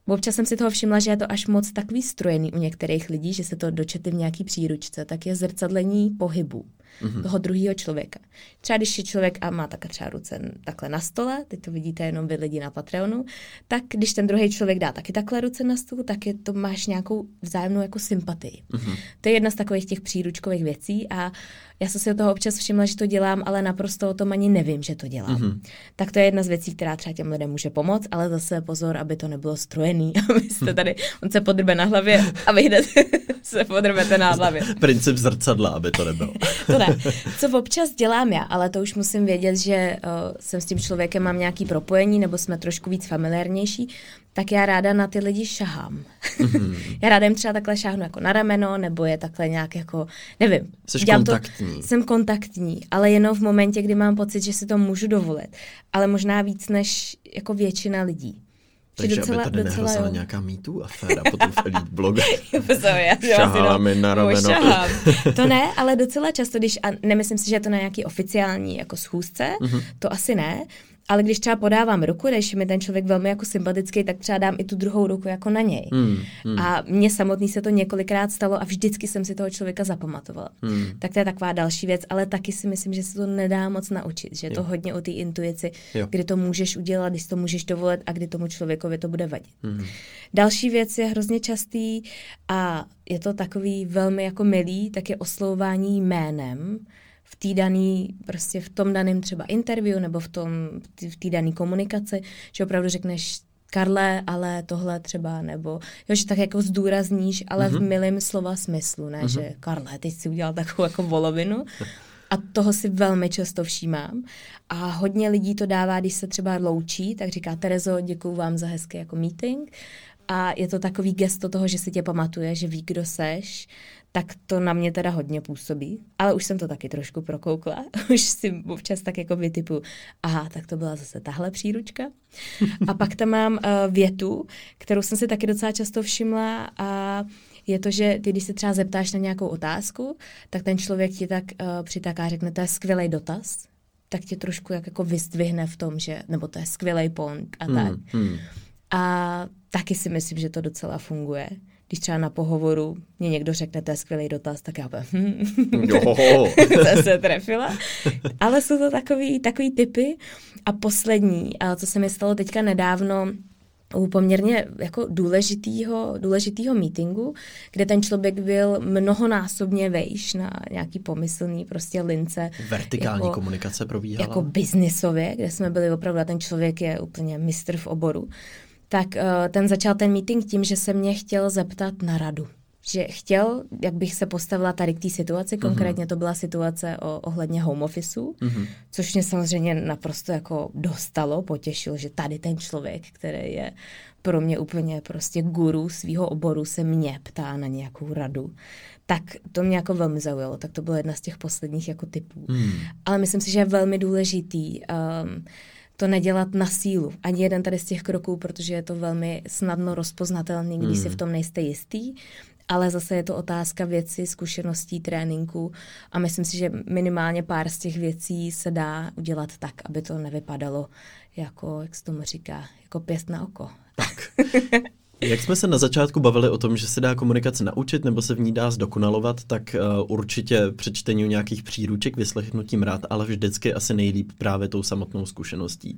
Občas jsem si toho všimla, že je to až moc takový strojený u některých lidí, že se to dočete v nějaký příručce, tak je zrcadlení pohybu mm-hmm. toho druhého člověka. Třeba když je člověk a má také třeba ruce takhle na stole, teď to vidíte jenom vy lidi na Patreonu, tak když ten druhý člověk dá taky takhle ruce na stůl, tak je to máš nějakou vzájemnou jako sympatii. Mm-hmm. To je jedna z takových těch příručkových věcí a já jsem si o toho občas všimla, že to dělám, ale naprosto o tom ani nevím, že to dělám. Mm-hmm. Tak to je jedna z věcí, která třeba těm lidem může pomoct, ale zase pozor, aby to nebylo strojený. Aby jste tady, on se podrbe na hlavě a vy hned se podrbete na hlavě. Princip zrcadla, aby to nebylo. to ne. Co občas dělám já, ale to už musím vědět, že uh, jsem s tím člověkem mám nějaký propojení, nebo jsme trošku víc familiárnější, tak já ráda na ty lidi šahám. Mm-hmm. já ráda jim třeba takhle šáhnu jako na rameno, nebo je takhle nějak jako, nevím. Jsi kontaktní. To, jsem kontaktní, ale jenom v momentě, kdy mám pocit, že si to můžu dovolit. Ale možná víc než jako většina lidí. Takže docela, aby tady docela, nehrozila jo. nějaká mýtů aféra potom v Elite blogu. Šaháme na rameno. to ne, ale docela často, když, a nemyslím si, že je to na nějaký oficiální jako schůzce, mm-hmm. to asi ne, ale když třeba podávám ruku, když mi ten člověk velmi jako sympatický, tak třeba dám i tu druhou ruku jako na něj. Hmm, hmm. A mně samotný se to několikrát stalo a vždycky jsem si toho člověka zapamatovala. Hmm. Tak to je taková další věc, ale taky si myslím, že se to nedá moc naučit, že je to hodně o té intuici, jo. kdy to můžeš udělat, když to můžeš dovolit a kdy tomu člověkovi to bude vadit. Hmm. Další věc je hrozně častý a je to takový velmi jako milý, tak je oslovování jménem v té daný, prostě v tom daném třeba interview nebo v tom, v té dané komunikaci, že opravdu řekneš Karle, ale tohle třeba, nebo jo, že tak jako zdůrazníš, ale mm-hmm. v mhm. milém slova smyslu, ne, mm-hmm. že Karle, teď si udělal takovou jako volovinu. A toho si velmi často všímám. A hodně lidí to dává, když se třeba loučí, tak říká Terezo, děkuju vám za hezký jako meeting. A je to takový gesto toho, že si tě pamatuje, že ví, kdo seš, tak to na mě teda hodně působí. Ale už jsem to taky trošku prokoukla. Už si občas tak jako vytipu, aha, tak to byla zase tahle příručka. A pak tam mám uh, větu, kterou jsem si taky docela často všimla a je to, že ty, když se třeba zeptáš na nějakou otázku, tak ten člověk ti tak uh, přitaká a řekne, to je skvělý dotaz, tak tě trošku jak jako vyzdvihne v tom, že, nebo to je skvělý point a hmm, tak. Hmm. A taky si myslím, že to docela funguje když třeba na pohovoru mě někdo řekne, to je skvělý dotaz, tak já bych, hm, se trefila. Ale jsou to takový, takový typy. A poslední, a co se mi stalo teďka nedávno, u poměrně jako důležitýho, důležitýho meetingu, kde ten člověk byl mnohonásobně vejš na nějaký pomyslný prostě lince. Vertikální jako, komunikace probíhala. Jako biznisově, kde jsme byli opravdu a ten člověk je úplně mistr v oboru tak uh, ten začal ten meeting tím, že se mě chtěl zeptat na radu. že chtěl, jak bych se postavila tady k té situaci, mhm. konkrétně to byla situace o, ohledně home officeu, mm-hmm. což mě samozřejmě naprosto jako dostalo, potěšil, že tady ten člověk, který je pro mě úplně prostě guru svého oboru, se mě ptá na nějakou radu. Tak to mě jako velmi zaujalo, tak to bylo jedna z těch posledních jako typů. Mm. Ale myslím si, že je velmi důležitý um, to nedělat na sílu. Ani jeden tady z těch kroků, protože je to velmi snadno rozpoznatelný, když mm. si v tom nejste jistý ale zase je to otázka věci, zkušeností, tréninku a myslím si, že minimálně pár z těch věcí se dá udělat tak, aby to nevypadalo jako, jak se tomu říká, jako pěst na oko. Tak. Jak jsme se na začátku bavili o tom, že se dá komunikace naučit nebo se v ní dá zdokonalovat, tak uh, určitě přečtení nějakých příruček vyslechnutím rád, ale vždycky asi nejlíp právě tou samotnou zkušeností.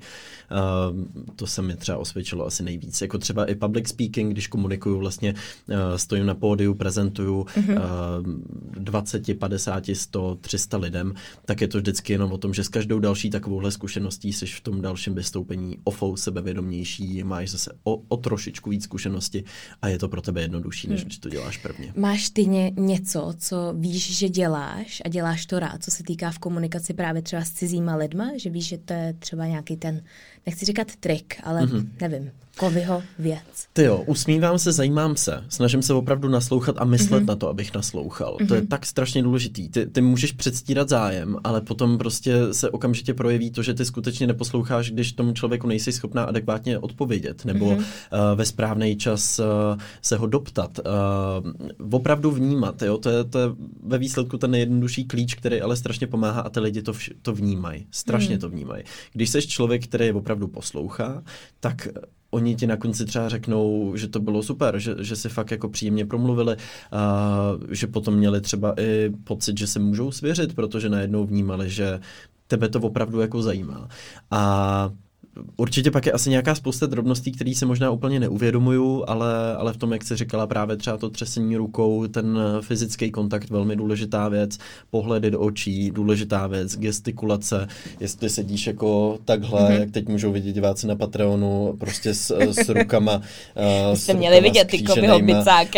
Uh, to se mi třeba osvědčilo asi nejvíc. Jako třeba i public speaking, když komunikuju vlastně, uh, stojím na pódiu, prezentuju mm-hmm. uh, 20, 50, 100, 300 lidem, tak je to vždycky jenom o tom, že s každou další takovouhle zkušeností jsi v tom dalším vystoupení ofou sebevědomější, máš zase o, o trošičku víc zkušeností zkušenosti a je to pro tebe jednodušší, než hmm. když to děláš prvně. Máš ty ně, něco, co víš, že děláš a děláš to rád, co se týká v komunikaci právě třeba s cizíma lidma, že víš, že to je třeba nějaký ten, nechci říkat trik, ale mm-hmm. nevím, Kovyho věc. Ty jo, usmívám se, zajímám se. Snažím se opravdu naslouchat a myslet mm-hmm. na to, abych naslouchal. Mm-hmm. To je mhm. tak strašně důležitý. Ty, ty můžeš předstírat zájem, ale potom prostě se okamžitě projeví to, že ty skutečně neposloucháš, když tomu člověku nejsi schopná adekvátně odpovědět nebo mm-hmm. uh, ve správný čas uh, se ho doptat. Uh, opravdu vnímat, jo? To, je, to je ve výsledku ten nejjednodušší klíč, který ale strašně pomáhá a ty lidi to, vš- to vnímají. Strašně mm-hmm. to vnímají. Když jsi člověk, který opravdu poslouchá, tak oni ti na konci třeba řeknou, že to bylo super, že, že si fakt jako příjemně promluvili, a že potom měli třeba i pocit, že se můžou svěřit, protože najednou vnímali, že tebe to opravdu jako zajímá. A Určitě pak je asi nějaká spousta drobností, které se možná úplně neuvědomuju, ale, ale v tom, jak jsi říkala, právě třeba to třesení rukou, ten fyzický kontakt, velmi důležitá věc, pohledy do očí, důležitá věc, gestikulace, jestli sedíš jako takhle, mm-hmm. jak teď můžou vidět diváci na Patreonu, prostě s, s rukama. uh, Jste měli vidět ty kobyho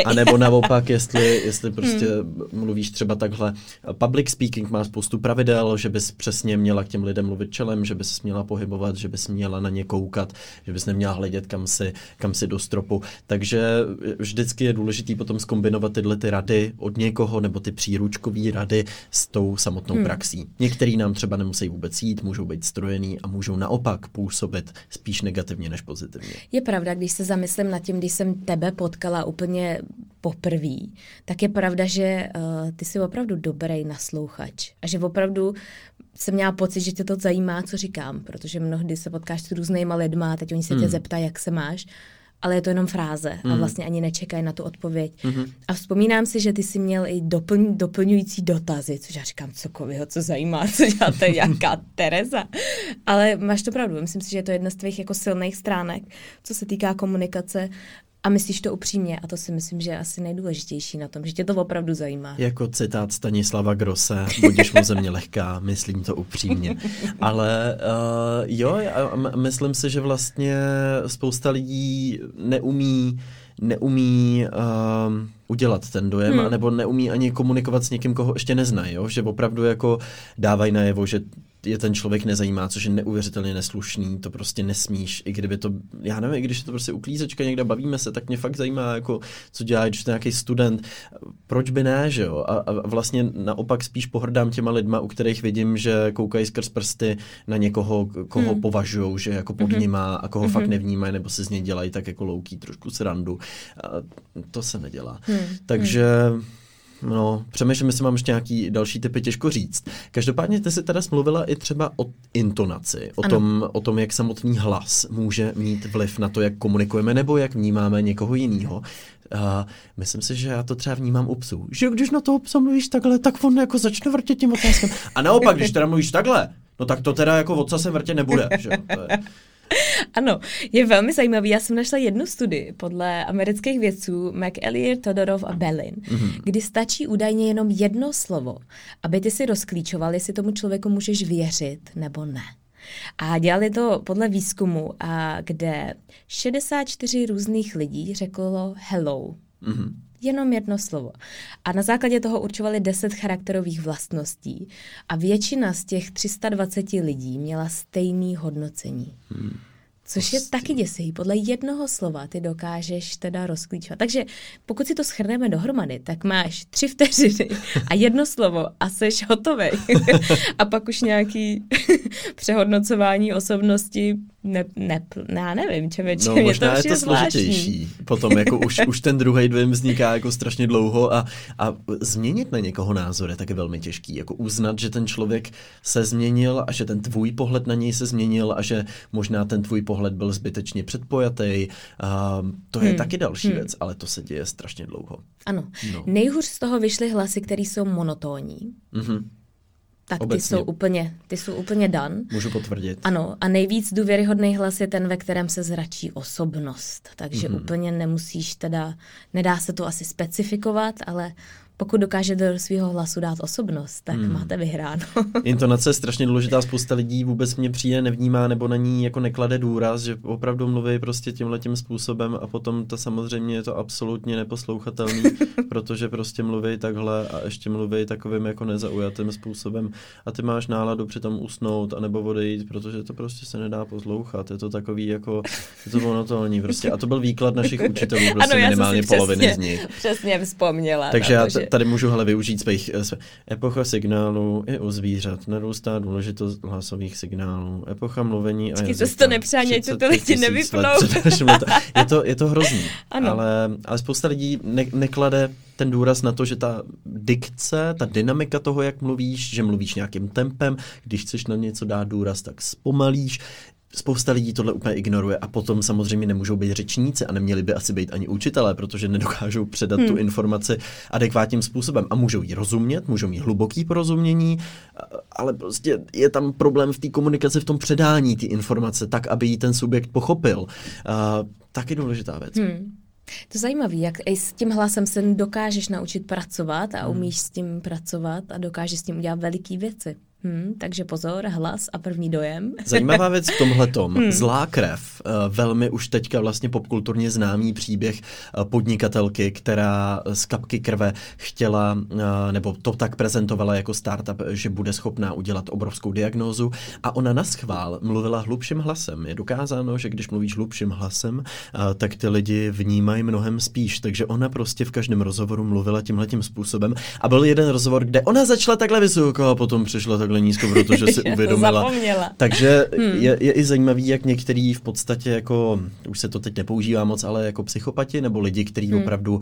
a nebo naopak, jestli, jestli prostě hmm. mluvíš třeba takhle. Public speaking má spoustu pravidel, že bys přesně měla k těm lidem mluvit čelem, že bys měla pohybovat, že bys měla měla na ně koukat, že bys neměla hledět kam si, kam si do stropu. Takže vždycky je důležité potom skombinovat tyhle ty rady od někoho nebo ty příručkové rady s tou samotnou hmm. praxí. Některý nám třeba nemusí vůbec jít, můžou být strojený a můžou naopak působit spíš negativně než pozitivně. Je pravda, když se zamyslím nad tím, když jsem tebe potkala úplně poprvé, tak je pravda, že uh, ty jsi opravdu dobrý naslouchač a že opravdu jsem měla pocit, že tě to zajímá, co říkám, protože mnohdy se potkáš s různýma lidma teď oni se hmm. tě zeptají, jak se máš, ale je to jenom fráze hmm. a vlastně ani nečekají na tu odpověď. Hmm. A vzpomínám si, že ty jsi měl i doplň, doplňující dotazy, což já říkám, co kovyho, co zajímá, co děláte, jaká Tereza. Ale máš to pravdu, myslím si, že je to jedna z tvých jako silných stránek, co se týká komunikace a myslíš to upřímně a to si myslím, že je asi nejdůležitější na tom, že tě to opravdu zajímá. Jako citát Stanislava Grose, budeš mu země lehká, myslím to upřímně. Ale uh, jo, myslím si, že vlastně spousta lidí neumí neumí uh, udělat ten dojem, hmm. nebo neumí ani komunikovat s někým, koho ještě neznají, jo? že opravdu jako dávají najevo, že je ten člověk nezajímá, což je neuvěřitelně neslušný, to prostě nesmíš, i kdyby to, já nevím, i když je to prostě uklízečka někde, bavíme se, tak mě fakt zajímá, jako, co dělá, když to nějaký student, proč by ne, že jo? A, a vlastně naopak spíš pohrdám těma lidma, u kterých vidím, že koukají skrz prsty na někoho, koho hmm. považují, že jako pod hmm. nima a koho hmm. fakt nevnímají, nebo si z něj dělají tak jako louký trošku srandu. A to se nedělá. Hmm. Takže hmm No, přemýšlím, jestli mám ještě nějaký další typy, těžko říct. Každopádně ty jsi teda smluvila i třeba o intonaci, o tom, o tom, jak samotný hlas může mít vliv na to, jak komunikujeme nebo jak vnímáme někoho jiného. Uh, myslím si, že já to třeba vnímám u psů. Že když na toho psa mluvíš takhle, tak on jako začne vrtět tím otázkem. A naopak, když teda mluvíš takhle, no tak to teda jako otca se vrtě nebude. Že? To je... Ano, je velmi zajímavý. Já jsem našla jednu studii podle amerických vědců McAleer, Todorov a Bellin, mm-hmm. kdy stačí údajně jenom jedno slovo, aby ty si rozklíčoval, jestli tomu člověku můžeš věřit nebo ne. A dělali to podle výzkumu, a kde 64 různých lidí řeklo hello. Mm-hmm Jenom jedno slovo. A na základě toho určovali 10 charakterových vlastností a většina z těch 320 lidí měla stejný hodnocení. Hmm. Což je taky děsivý. Podle jednoho slova ty dokážeš teda rozklíčovat. Takže pokud si to schrneme dohromady, tak máš tři vteřiny a jedno slovo a seš hotový. a pak už nějaký přehodnocování osobnosti ne, ne, ne, já nevím, čeveče, no, možná to je to složitější. Potom jako už, už ten druhý dojem vzniká jako strašně dlouho a, a změnit na někoho názor je taky velmi těžký. Jako uznat, že ten člověk se změnil a že ten tvůj pohled na něj se změnil a že možná ten tvůj pohled byl zbytečně předpojatý. A to je hmm. taky další hmm. věc, ale to se děje strašně dlouho. Ano. No. Nejhůř z toho vyšly hlasy, které jsou monotónní. Mm-hmm tak Obecně. ty jsou úplně, ty jsou úplně dan. Můžu potvrdit. Ano, a nejvíc důvěryhodný hlas je ten, ve kterém se zračí osobnost. Takže mm-hmm. úplně nemusíš teda, nedá se to asi specifikovat, ale pokud dokáže do svého hlasu dát osobnost, tak hmm. máte vyhráno. Intonace je strašně důležitá, spousta lidí vůbec mě přijde, nevnímá nebo na ní jako neklade důraz, že opravdu mluví prostě tímhle tím způsobem a potom to samozřejmě je to absolutně neposlouchatelný, protože prostě mluví takhle a ještě mluví takovým jako nezaujatým způsobem a ty máš náladu přitom usnout a nebo odejít, protože to prostě se nedá poslouchat. Je to takový jako, je to monotónní prostě. A to byl výklad našich učitelů, prostě ano, minimálně poloviny z nich. Přesně vzpomněla. Takže já tady můžu hele využít svých eh, epocha signálů i u zvířat. Narůstá důležitost hlasových signálů. Epocha mluvení a jazyka. to to nepřáně, co to lidi nevypnou. je, to, je to hrozný. Ano. Ale, ale spousta lidí ne, neklade ten důraz na to, že ta dikce, ta dynamika toho, jak mluvíš, že mluvíš nějakým tempem, když chceš na něco dát důraz, tak zpomalíš, Spousta lidí tohle úplně ignoruje a potom samozřejmě nemůžou být řečníci a neměli by asi být ani učitelé, protože nedokážou předat hmm. tu informaci adekvátním způsobem a můžou jí rozumět, můžou mít hluboký porozumění, ale prostě je tam problém v té komunikaci, v tom předání té informace, tak, aby ji ten subjekt pochopil. Uh, taky důležitá věc. Hmm. To je zajímavé, jak i s tím hlasem se dokážeš naučit pracovat a hmm. umíš s tím pracovat a dokážeš s tím udělat veliké věci. Hmm, takže pozor, hlas a první dojem. Zajímavá věc v tomhle Hmm. Zlá krev, eh, velmi už teďka vlastně popkulturně známý příběh eh, podnikatelky, která z kapky krve chtěla, eh, nebo to tak prezentovala jako startup, že bude schopná udělat obrovskou diagnózu a ona na schvál mluvila hlubším hlasem. Je dokázáno, že když mluvíš hlubším hlasem, tak ty lidi vnímají mnohem spíš, takže ona prostě v každém rozhovoru mluvila tímhletím způsobem a byl jeden rozhovor, kde ona začala takhle vysoko a potom přišla takhle nízko, protože si uvědomila. Takže hmm. je, je i zajímavý, jak některý v podstatě jako, už se to teď nepoužívá moc, ale jako psychopati nebo lidi, kteří hmm. opravdu uh,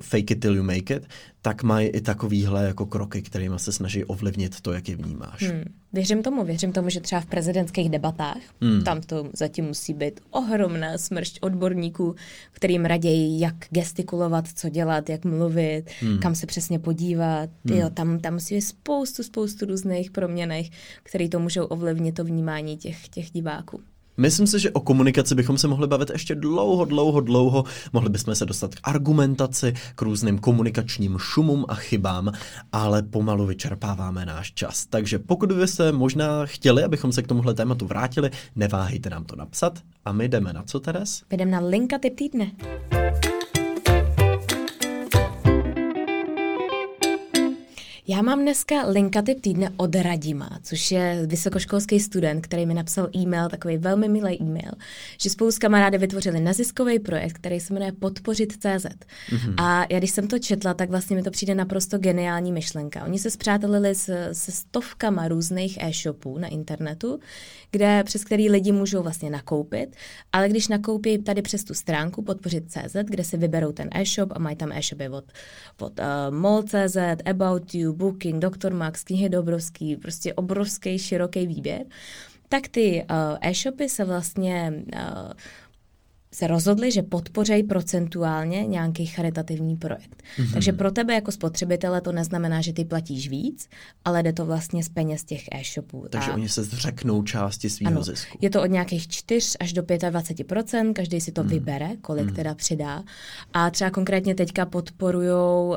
fake it till you make it, tak mají i takovýhle jako kroky, kterými se snaží ovlivnit to, jak je vnímáš. Hmm. Věřím tomu, věřím tomu, že třeba v prezidentských debatách, hmm. tam to zatím musí být ohromná smršť odborníků, kterým raději, jak gestikulovat, co dělat, jak mluvit, hmm. kam se přesně podívat. Hmm. Jo, tam, tam musí být spoustu, spoustu různých proměných, které to můžou ovlivnit to vnímání těch, těch diváků. Myslím si, že o komunikaci bychom se mohli bavit ještě dlouho, dlouho, dlouho. Mohli bychom se dostat k argumentaci, k různým komunikačním šumům a chybám, ale pomalu vyčerpáváme náš čas. Takže pokud byste možná chtěli, abychom se k tomuhle tématu vrátili, neváhejte nám to napsat. A my jdeme na co, Teres? Jdeme na linka typ týdne. Já mám dneska linka typ týdne od Radima, což je vysokoškolský student, který mi napsal e-mail, takový velmi milý e-mail, že spolu s kamarády vytvořili neziskový projekt, který se jmenuje Podpořit CZ. Mm-hmm. A já když jsem to četla, tak vlastně mi to přijde naprosto geniální myšlenka. Oni se zpřátelili se, se stovkama různých e-shopů na internetu, kde, přes který lidi můžou vlastně nakoupit, ale když nakoupí tady přes tu stránku podpořit CZ, kde si vyberou ten e-shop a mají tam e-shopy od, od uh, mall.cz, About You, Booking, Dr. Max, knihy Dobrovský, prostě obrovský, široký výběr, tak ty uh, e-shopy se vlastně uh, se rozhodli, že podpořejí procentuálně nějaký charitativní projekt. Mm-hmm. Takže pro tebe jako spotřebitele to neznamená, že ty platíš víc, ale jde to vlastně z peněz těch e-shopů. Takže a... oni se zřeknou části svého zisku. Je to od nějakých 4 až do 25%, každý si to mm. vybere, kolik mm. teda přidá. A třeba konkrétně teďka podporují uh,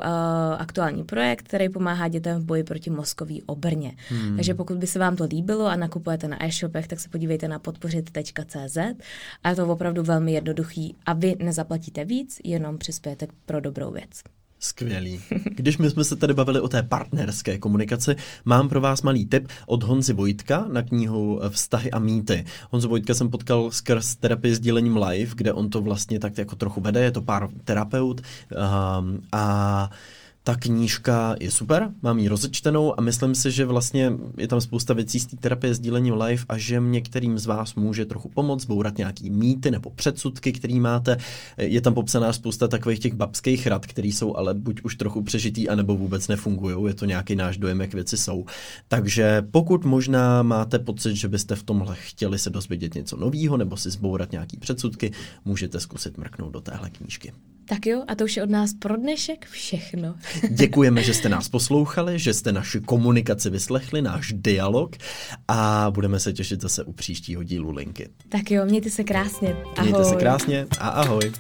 aktuální projekt, který pomáhá dětem v boji proti mozkový obrně. Mm. Takže pokud by se vám to líbilo a nakupujete na e-shopech, tak se podívejte na podpořit.cz a je to opravdu velmi jednoduché jednoduchý a vy nezaplatíte víc, jenom přispějete pro dobrou věc. Skvělý. Když my jsme se tady bavili o té partnerské komunikaci, mám pro vás malý tip od Honzy Vojtka na knihu Vztahy a mýty. Honzo Vojtka jsem potkal skrz terapii s dílením live, kde on to vlastně tak jako trochu vede, je to pár terapeut um, a ta knížka je super, mám ji rozečtenou a myslím si, že vlastně je tam spousta věcí z té terapie s dílením live a že některým z vás může trochu pomoct bourat nějaký mýty nebo předsudky, který máte. Je tam popsaná spousta takových těch babských rad, které jsou ale buď už trochu přežitý, anebo vůbec nefungují. Je to nějaký náš dojem, jak věci jsou. Takže pokud možná máte pocit, že byste v tomhle chtěli se dozvědět něco nového nebo si zbourat nějaký předsudky, můžete zkusit mrknout do téhle knížky. Tak jo, a to už je od nás pro dnešek všechno. Děkujeme, že jste nás poslouchali, že jste naši komunikaci vyslechli, náš dialog a budeme se těšit zase u příštího dílu Linky. Tak jo, mějte se krásně. Ahoj. Mějte se krásně a ahoj.